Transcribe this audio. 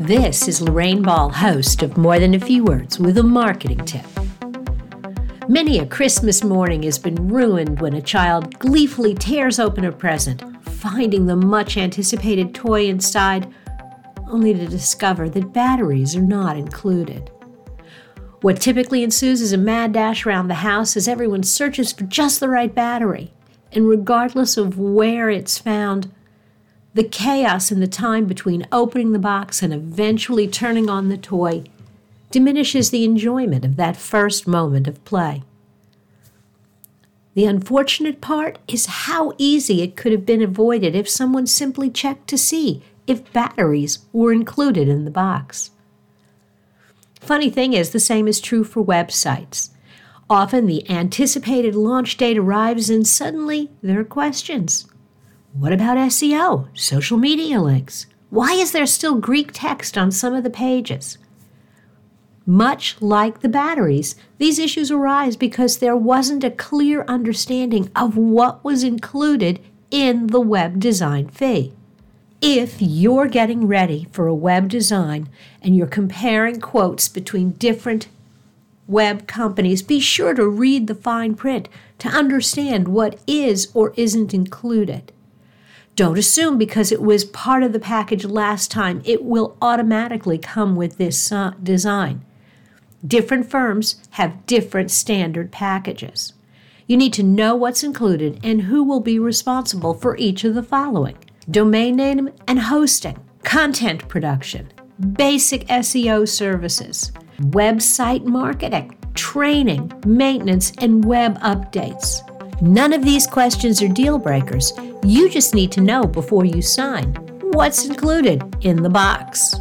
This is Lorraine Ball, host of More Than a Few Words, with a marketing tip. Many a Christmas morning has been ruined when a child gleefully tears open a present, finding the much anticipated toy inside, only to discover that batteries are not included. What typically ensues is a mad dash around the house as everyone searches for just the right battery, and regardless of where it's found, the chaos in the time between opening the box and eventually turning on the toy diminishes the enjoyment of that first moment of play. The unfortunate part is how easy it could have been avoided if someone simply checked to see if batteries were included in the box. Funny thing is, the same is true for websites. Often the anticipated launch date arrives and suddenly there are questions. What about SEO, social media links? Why is there still Greek text on some of the pages? Much like the batteries, these issues arise because there wasn't a clear understanding of what was included in the web design fee. If you're getting ready for a web design and you're comparing quotes between different web companies, be sure to read the fine print to understand what is or isn't included. Don't assume because it was part of the package last time, it will automatically come with this uh, design. Different firms have different standard packages. You need to know what's included and who will be responsible for each of the following domain name and hosting, content production, basic SEO services, website marketing, training, maintenance, and web updates. None of these questions are deal breakers. You just need to know before you sign what's included in the box.